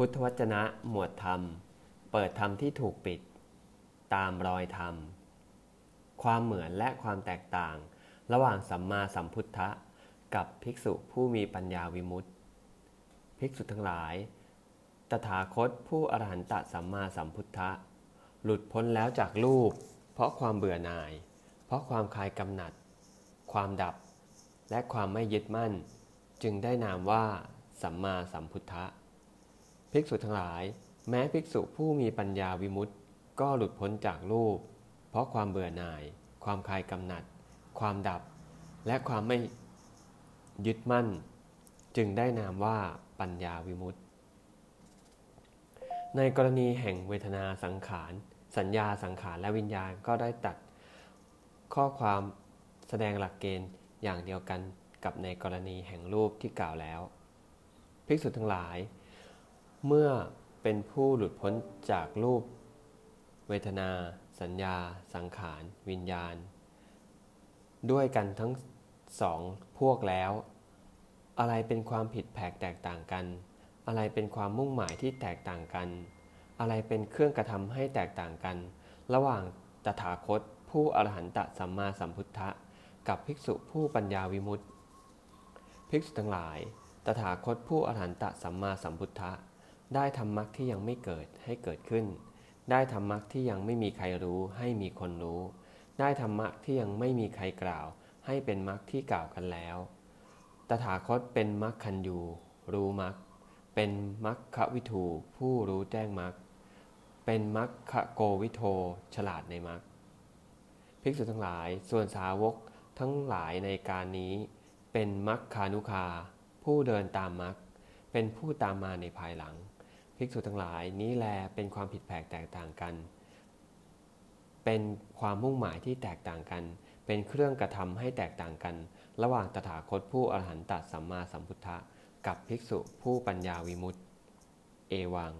พุทธวจนะหมวดธรรม เปิดธรรมที่ถูกปิด ตามรอยธรรม ความเหมือนและความแตกต่าง ระหว่างสัมมาสัมพุทธะ กับภิกษุผู้มีปัญญาวิมุตติ ภิกษุทั้งหลาย ตถาคตผู้อรหันตสัมมาสัมพุทธะ หลุดพ้นแล้วจากรูป เพราะความเบื่อหน่าย เพราะความคลายกำหนัด ความดับ และความไม่ยึดมั่น จึงได้นามว่า สัมมาสัมพุทธะ ภิกษุทั้งหลาย แม้ภิกษุผู้มีปัญญาวิมุตติ ก็หลุดพ้นจากรูป เพราะความเบื่อหน่าย ความคลายกำหนัด ความดับ และความไม่ยึดมั่น จึงได้นามว่าปัญญาวิมุตติ ในกรณีแห่งเวทนาสังขาร สัญญาสังขารและวิญญาณก็ได้ตัด ข้อความแสดงหลักเกณฑ์อย่างเดียวกันกับในกรณีแห่งรูปที่กล่าวแล้ว ภิกษุทั้งหลาย เมื่อเป็นผู้หลุดพ้นจากรูป เวทนา สัญญา สังขาร วิญญาณ ด้วยกันทั้งสองพวกแล้ว อะไรเป็นความผิดแผกแตกต่างกัน อะไรเป็นความมุ่งหมายที่แตกต่างกัน อะไรเป็นเครื่องกระทำให้แตกต่างกัน ระหว่างตถาคต ผู้อรหันตสัมมาสัมพุทธะกับภิกษุผู้ปัญญาวิมุตติภิกษุทั้งหลาย ตถาคตผู้อรหันตสัมมาสัมพุทธะ ได้ทำมรรคที่ยังไม่เกิดให้เกิดขึ้น ได้ทำมรรคที่ยังไม่มีใครรู้ให้มีคนรู้ ได้ทำมรรคที่ยังไม่มีใครกล่าว ให้เป็นมรรคที่กล่าวกันแล้ว ตถาคตเป็นมรรคคันยูรู้มรรค เป็นมรรควิทูผู้รู้แจ้งมรรค เป็นมรรคโกวิโทฉลาดในมรรค ภิกษุทั้งหลาย ส่วนสาวกทั้งหลายในการนี้ เป็นมรรคานุคา ผู้เดินตามมรรค เป็นผู้ตามมาในภายหลัง ภิกษุทั้งหลายนี้แลเป็นความผิดแผกแตกต่างกัน เป็นความมุ่งหมายที่แตกต่างกัน เป็นเครื่องกระทำให้แตกต่างกัน ระหว่างตถาคตผู้อรหันตสัมมาสัมพุทธะกับภิกษุผู้ปัญญาวิมุตติ เอวัง